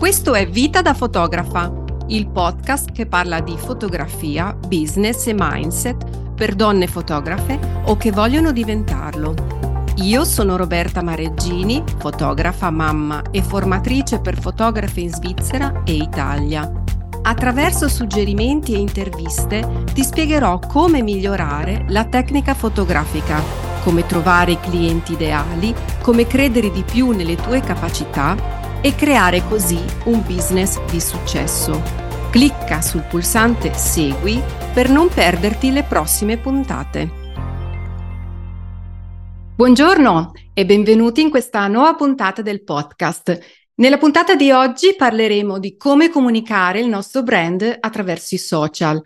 Questo è Vita da fotografa, il podcast che parla di fotografia, business e mindset per donne fotografe o che vogliono diventarlo. Io sono Roberta Mareggini, fotografa, mamma e formatrice per fotografe in Svizzera e Italia. Attraverso suggerimenti e interviste ti spiegherò come migliorare la tecnica fotografica, come trovare i clienti ideali, come credere di più nelle tue capacità e creare così un business di successo. Clicca sul pulsante Segui per non perderti le prossime puntate. Buongiorno e benvenuti in questa nuova puntata del podcast. Nella puntata di oggi parleremo di come comunicare il nostro brand attraverso i social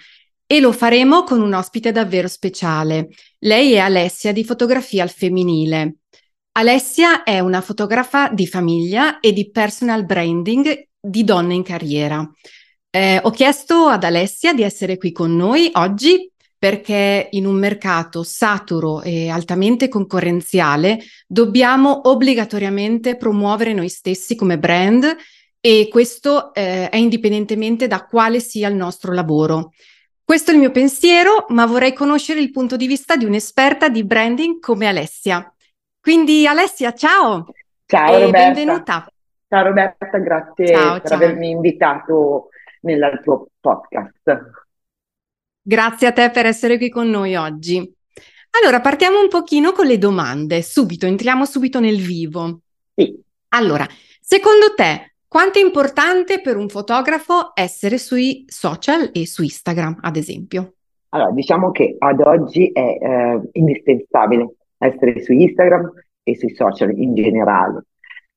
e lo faremo con un ospite davvero speciale. Lei è Alessia di Fotografia al Femminile. Alessia è una fotografa di famiglia e di personal branding di donne in carriera. Eh, ho chiesto ad Alessia di essere qui con noi oggi perché in un mercato saturo e altamente concorrenziale dobbiamo obbligatoriamente promuovere noi stessi come brand e questo eh, è indipendentemente da quale sia il nostro lavoro. Questo è il mio pensiero, ma vorrei conoscere il punto di vista di un'esperta di branding come Alessia. Quindi Alessia, ciao. Ciao Roberta. benvenuta. Ciao Roberta, grazie ciao, per ciao. avermi invitato nel tuo podcast. Grazie a te per essere qui con noi oggi. Allora, partiamo un pochino con le domande, subito, entriamo subito nel vivo. Sì. Allora, secondo te, quanto è importante per un fotografo essere sui social e su Instagram, ad esempio? Allora, diciamo che ad oggi è eh, indispensabile essere su Instagram e sui social in generale.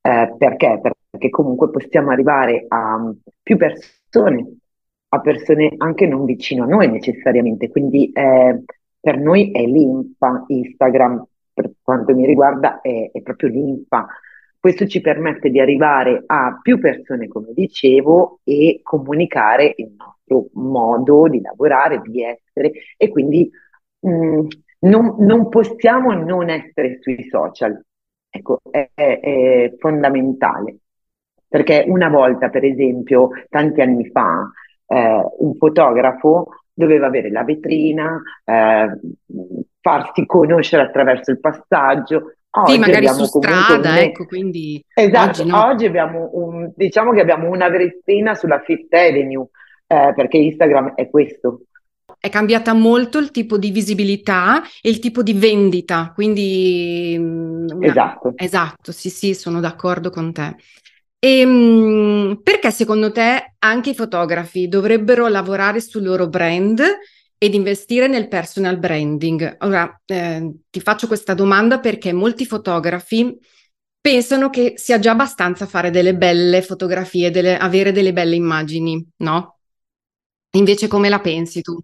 Eh, perché? Perché comunque possiamo arrivare a mm, più persone, a persone anche non vicino a noi necessariamente, quindi eh, per noi è linfa Instagram, per quanto mi riguarda è, è proprio linfa. Questo ci permette di arrivare a più persone, come dicevo, e comunicare il nostro modo di lavorare, di essere e quindi mh, mm, non, non possiamo non essere sui social. Ecco, è, è, fondamentale. Perché una volta, per esempio, tanti anni fa, eh, un fotografo doveva avere la vetrina, eh, farsi conoscere attraverso il passaggio. Oggi sì, magari su strada, un... ecco, quindi... Esatto, oggi, no. oggi abbiamo un, diciamo che abbiamo una vetrina sulla Fifth Avenue, eh, perché Instagram è questo, è cambiata molto il tipo di visibilità e il tipo di vendita, quindi... Mm, esatto. Esatto, sì, sì, sono d'accordo con te. E, ehm, perché secondo te anche i fotografi dovrebbero lavorare sul loro brand ed investire nel personal branding? Ora, eh, ti faccio questa domanda perché molti fotografi pensano che sia già abbastanza fare delle belle fotografie, delle, avere delle belle immagini, no? Invece come la pensi tu?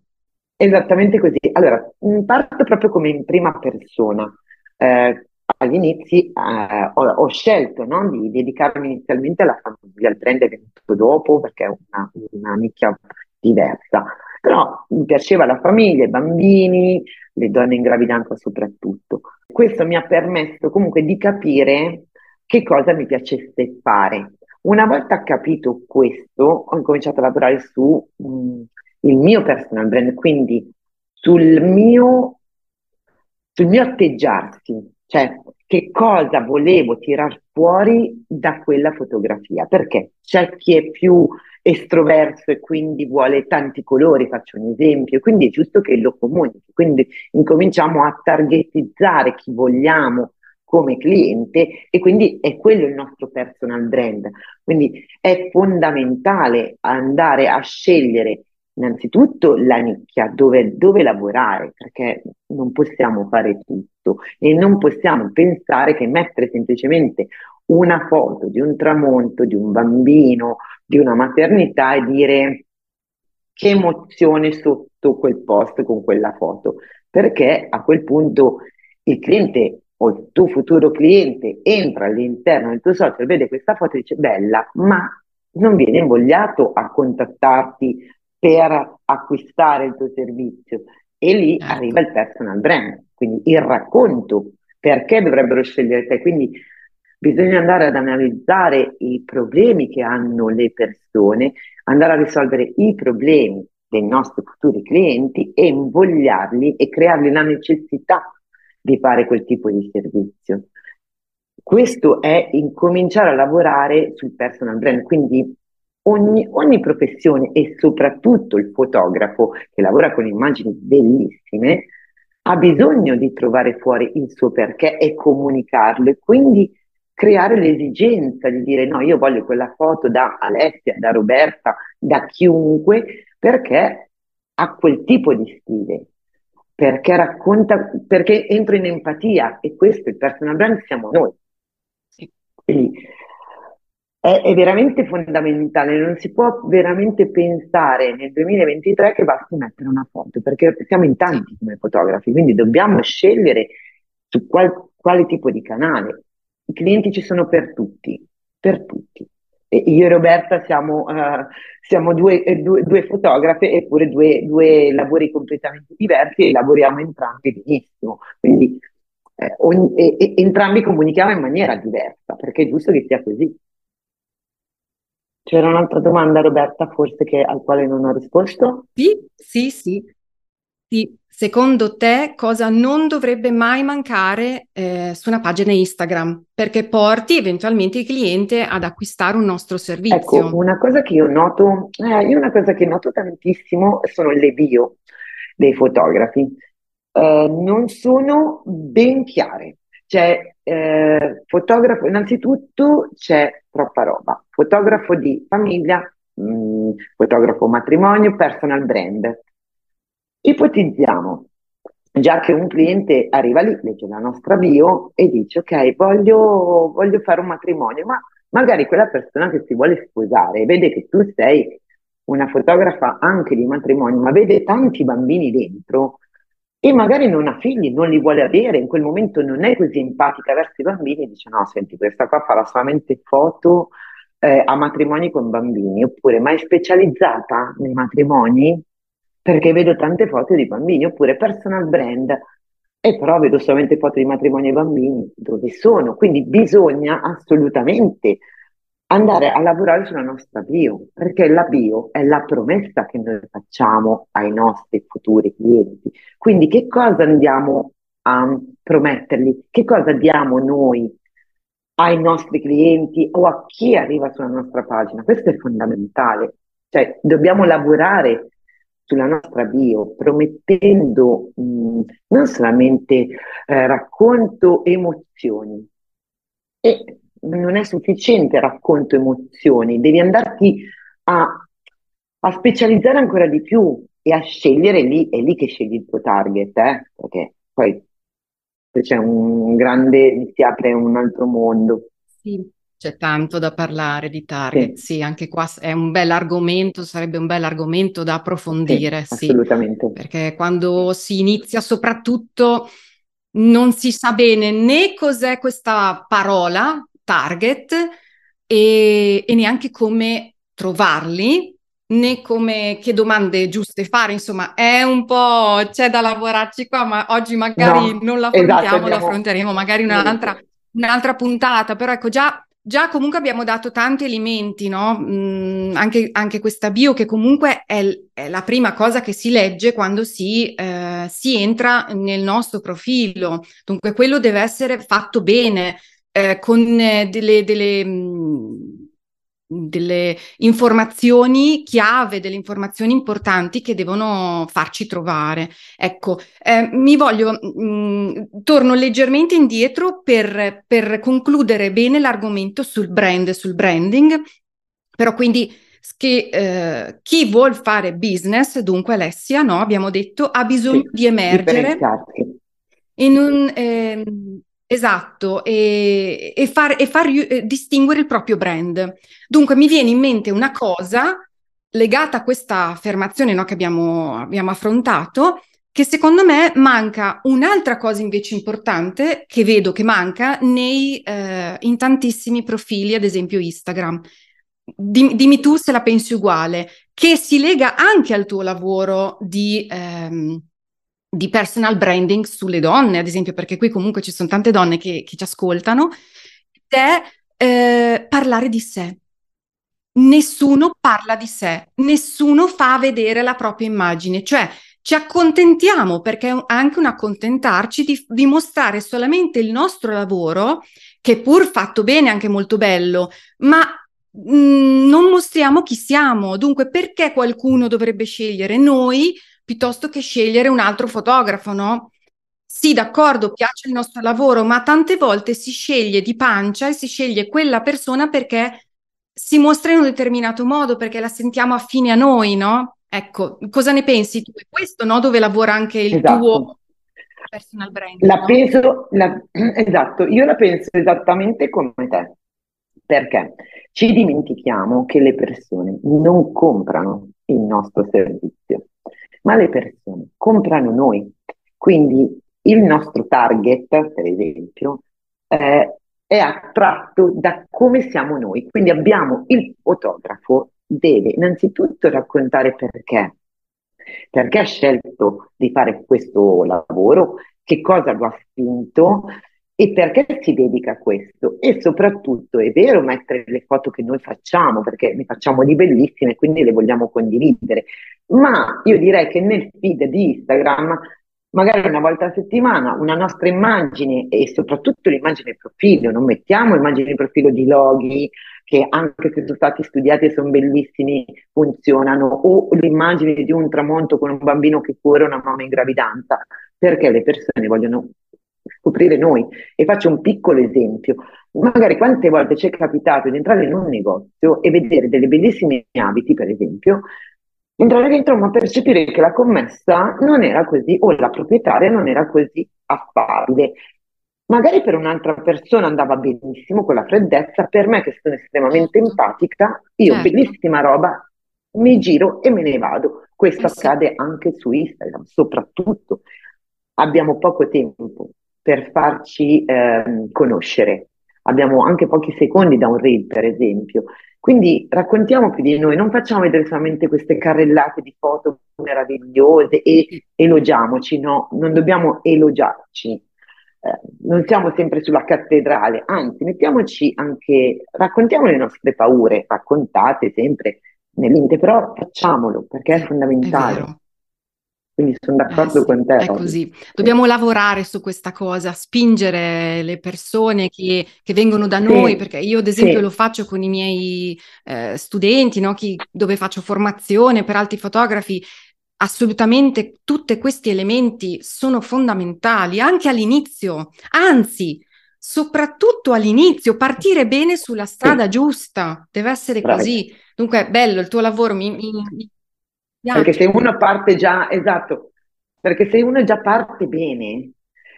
Esattamente così. Allora, parto proprio come in prima persona. Eh, agli inizi eh, ho, ho, scelto no, di dedicarmi inizialmente alla famiglia, il brand è venuto dopo perché è una, una nicchia diversa, però mi piaceva la famiglia, i bambini, le donne in gravidanza soprattutto. Questo mi ha permesso comunque di capire che cosa mi piacesse fare. Una volta capito questo, ho incominciato a lavorare su mh, il mio personal brand, quindi sul mio, sul mio atteggiarsi, cioè che cosa volevo tirar fuori da quella fotografia, perché c'è chi è più estroverso e quindi vuole tanti colori, faccio un esempio, quindi è giusto che lo comunichi, quindi incominciamo a targetizzare chi vogliamo come cliente e quindi è quello il nostro personal brand. Quindi è fondamentale andare a scegliere innanzitutto la nicchia, dove, dove, lavorare, perché non possiamo fare tutto e non possiamo pensare che mettere semplicemente una foto di un tramonto, di un bambino, di una maternità e dire che emozione sotto quel post con quella foto, perché a quel punto il cliente o il tuo futuro cliente entra all'interno del tuo social, vede questa foto e dice bella, ma non viene invogliato a contattarti per acquistare il tuo servizio e lì ecco. arriva il personal brand, quindi il racconto, perché dovrebbero scegliere te. Quindi bisogna andare ad analizzare i problemi che hanno le persone, andare a risolvere i problemi dei nostri futuri clienti e invogliarli e creargli la necessità di fare quel tipo di servizio. Questo è incominciare a lavorare sul personal brand, quindi ogni, ogni professione e soprattutto il fotografo che lavora con immagini bellissime ha bisogno di trovare fuori il suo perché e comunicarlo e quindi creare l'esigenza di dire no, io voglio quella foto da Alessia, da Roberta, da chiunque, perché ha quel tipo di stile, perché racconta, perché entro in empatia e questo, il personal brand, siamo noi. Quindi è, è, veramente fondamentale, non si può veramente pensare nel 2023 che basti mettere una foto, perché siamo in tanti come fotografi, quindi dobbiamo scegliere su qual, quale tipo di canale. I clienti ci sono per tutti, per tutti. E io e Roberta siamo, uh, siamo due, eh, due, due, fotografe, eppure due, due lavori completamente diversi e lavoriamo entrambi benissimo. Quindi eh, ogni, e, e, entrambi comunichiamo in maniera diversa, perché è giusto che sia così. C'era un'altra domanda, Roberta, forse che, al quale non ho risposto? Sì, sì, sì. sì. Secondo te cosa non dovrebbe mai mancare eh, su una pagina Instagram? Perché porti eventualmente il cliente ad acquistare un nostro servizio. Ecco, una cosa che io noto, eh, io una cosa che noto tantissimo sono le bio dei fotografi. Eh, non sono ben chiare. C'è eh, fotografo, innanzitutto c'è troppa roba. Fotografo di famiglia, mh, mm, fotografo matrimonio, personal brand. Ipotizziamo, già che un cliente arriva lì, legge la nostra bio e dice ok, voglio, voglio fare un matrimonio, ma magari quella persona che si vuole sposare vede che tu sei una fotografa anche di matrimonio, ma vede tanti bambini dentro e magari non ha figli, non li vuole avere, in quel momento non è così empatica verso i bambini, dice no, senti, questa qua farà solamente foto eh, a matrimoni con bambini, oppure ma è specializzata nei matrimoni perché vedo tante foto di bambini, oppure personal brand, e però vedo solamente foto di matrimoni e bambini, dove sono? Quindi bisogna assolutamente andare a lavorare sulla nostra bio, perché la bio è la promessa che noi facciamo ai nostri futuri clienti. Quindi che cosa andiamo a promettergli? Che cosa diamo noi ai nostri clienti o a chi arriva sulla nostra pagina? Questo è fondamentale. Cioè, dobbiamo lavorare sulla nostra bio, promettendo mh, non solamente eh, racconto emozioni, e non è sufficiente racconto emozioni, devi andarti a, a, specializzare ancora di più e a scegliere lì, è lì che scegli il tuo target, eh? perché poi c'è un grande, si apre un altro mondo. Sì, c'è tanto da parlare di target, sì. sì, anche qua è un bel argomento, sarebbe un bel argomento da approfondire, sì, sì, assolutamente. Perché quando si inizia soprattutto non si sa bene né cos'è questa parola, target e, e neanche come trovarli né come che domande giuste fare, insomma, è un po' c'è da lavorarci qua, ma oggi magari no, non la affrontiamo, esatto, lo affronteremo magari un'altra, un'altra puntata, però ecco già Già comunque abbiamo dato tanti elementi, no? Mm, anche, anche, questa bio che comunque è, è, la prima cosa che si legge quando si, eh, si entra nel nostro profilo. Dunque quello deve essere fatto bene, eh, con eh, delle, delle, mh, mm, delle, informazioni chiave, delle informazioni importanti che devono farci trovare. Ecco, eh, mi voglio, mh, mm, torno leggermente indietro per, per concludere bene l'argomento sul brand e sul branding, però quindi che eh, chi vuol fare business, dunque Alessia, no, abbiamo detto, ha bisogno sì, di emergere in un, eh, Esatto, e, e far, e far eh, distinguere il proprio brand. Dunque mi viene in mente una cosa legata a questa affermazione no, che abbiamo, abbiamo affrontato, che secondo me manca un'altra cosa invece importante che vedo che manca nei, eh, in tantissimi profili, ad esempio Instagram. Dimmi, dimmi, tu se la pensi uguale, che si lega anche al tuo lavoro di... Ehm, di personal branding sulle donne, ad esempio, perché qui comunque ci sono tante donne che, che ci ascoltano, è eh, parlare di sé. Nessuno parla di sé, nessuno fa vedere la propria immagine, cioè ci accontentiamo perché è anche un accontentarci di, di mostrare solamente il nostro lavoro, che pur fatto bene, è anche molto bello, ma mh, mm, non mostriamo chi siamo. Dunque, perché qualcuno dovrebbe scegliere noi piuttosto che scegliere un altro fotografo, no? Sì, d'accordo, piace il nostro lavoro, ma tante volte si sceglie di pancia e si sceglie quella persona perché si mostra in un determinato modo, perché la sentiamo affine a noi, no? Ecco, cosa ne pensi tu? È questo, no? Dove lavora anche il esatto. tuo personal brand. La no? penso, la, esatto, io la penso esattamente come te, perché ci dimentichiamo che le persone non comprano il nostro servizio, ma le persone comprano noi. Quindi il nostro target, per esempio, eh, è attratto da come siamo noi. Quindi abbiamo il fotografo deve innanzitutto raccontare perché. Perché ha scelto di fare questo lavoro, che cosa lo ha spinto e perché si dedica a questo. E soprattutto è vero mettere le foto che noi facciamo, perché ne facciamo di bellissime quindi le vogliamo condividere, ma io direi che nel feed di Instagram magari una volta a settimana una nostra immagine e soprattutto l'immagine profilo, non mettiamo immagini profilo di loghi che anche se sono stati studiati e sono bellissimi funzionano o l'immagine di un tramonto con un bambino che corre una mamma in gravidanza, perché le persone vogliono scoprire noi. E faccio un piccolo esempio. Magari quante volte ci è capitato di entrare in un negozio e vedere delle bellissime abiti, per esempio, entrare dentro ma percepire che la commessa non era così o la proprietaria non era così affabile. Magari per un'altra persona andava benissimo con la freddezza, per me che sono estremamente certo. empatica, io certo. bellissima roba, mi giro e me ne vado. Questo eh sì. accade anche su Instagram, soprattutto. Abbiamo poco tempo per farci eh, conoscere. Abbiamo anche pochi secondi da un reel, per esempio. Quindi raccontiamo più di noi, non facciamo vedere solamente queste carrellate di foto meravigliose e elogiamoci, no, non dobbiamo elogiarci. Eh, non siamo sempre sulla cattedrale, anzi, mettiamoci anche, raccontiamo le nostre paure, raccontate sempre nell'inte, però facciamolo perché è fondamentale. È quindi sono d'accordo eh sì, con te. È così. Dobbiamo lavorare su questa cosa, spingere le persone che, che vengono da noi, sì, perché io ad esempio sì. lo faccio con i miei eh, studenti, no? Chi, dove faccio formazione per altri fotografi. Assolutamente tutti questi elementi sono fondamentali anche all'inizio, anzi, soprattutto all'inizio, partire bene sulla strada giusta, deve essere Bravi. così. Dunque, bello il tuo lavoro, mi, mi, mi perché se uno parte già, esatto, perché se uno già parte bene,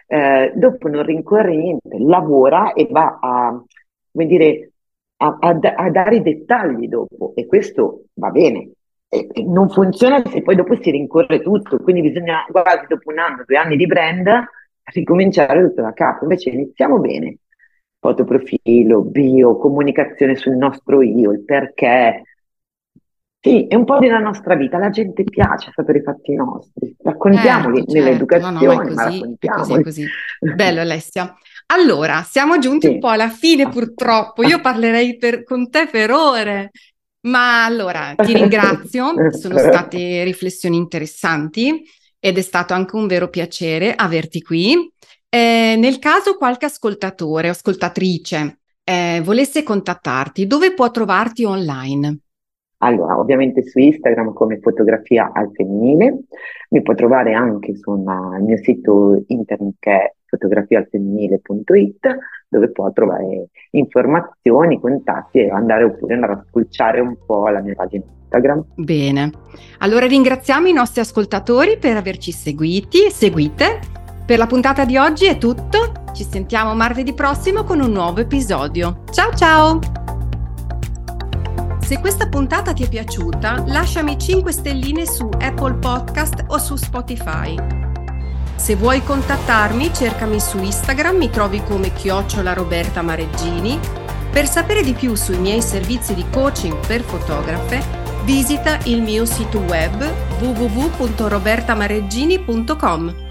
eh, dopo non rincorre niente, lavora e va a, come dire, a, a, a dare i dettagli dopo e questo va bene. E, e non funziona se poi dopo si rincorre tutto, quindi bisogna quasi dopo un anno, due anni di brand ricominciare tutto da capo. Invece iniziamo bene, fotoprofilo, bio, comunicazione sul nostro io, il perché, sì, è un po' della nostra vita, la gente piace sapere i fatti nostri, raccontiamoli certo, nell'educazione, certo. no, no, ma così, ma Così, così. Bello Alessia. Allora, siamo giunti sì. un po' alla fine purtroppo, io parlerei per, con te per ore, ma allora ti ringrazio, sono state riflessioni interessanti ed è stato anche un vero piacere averti qui. Eh, nel caso qualche ascoltatore o ascoltatrice eh, volesse contattarti, dove può trovarti online? Allora, ovviamente su Instagram come fotografia al femminile, mi può trovare anche sul mio sito internet che è fotografialfemminile.it dove può trovare informazioni, contatti e andare oppure andare a spulciare un po' la mia pagina Instagram. Bene, allora ringraziamo i nostri ascoltatori per averci seguiti e seguite. Per la puntata di oggi è tutto, ci sentiamo martedì prossimo con un nuovo episodio. Ciao ciao! Se questa puntata ti è piaciuta, lasciami 5 stelline su Apple Podcast o su Spotify. Se vuoi contattarmi, cercami su Instagram, mi trovi come chiocciola Roberta Mareggini. Per sapere di più sui miei servizi di coaching per fotografe, visita il mio sito web www.robertamareggini.com.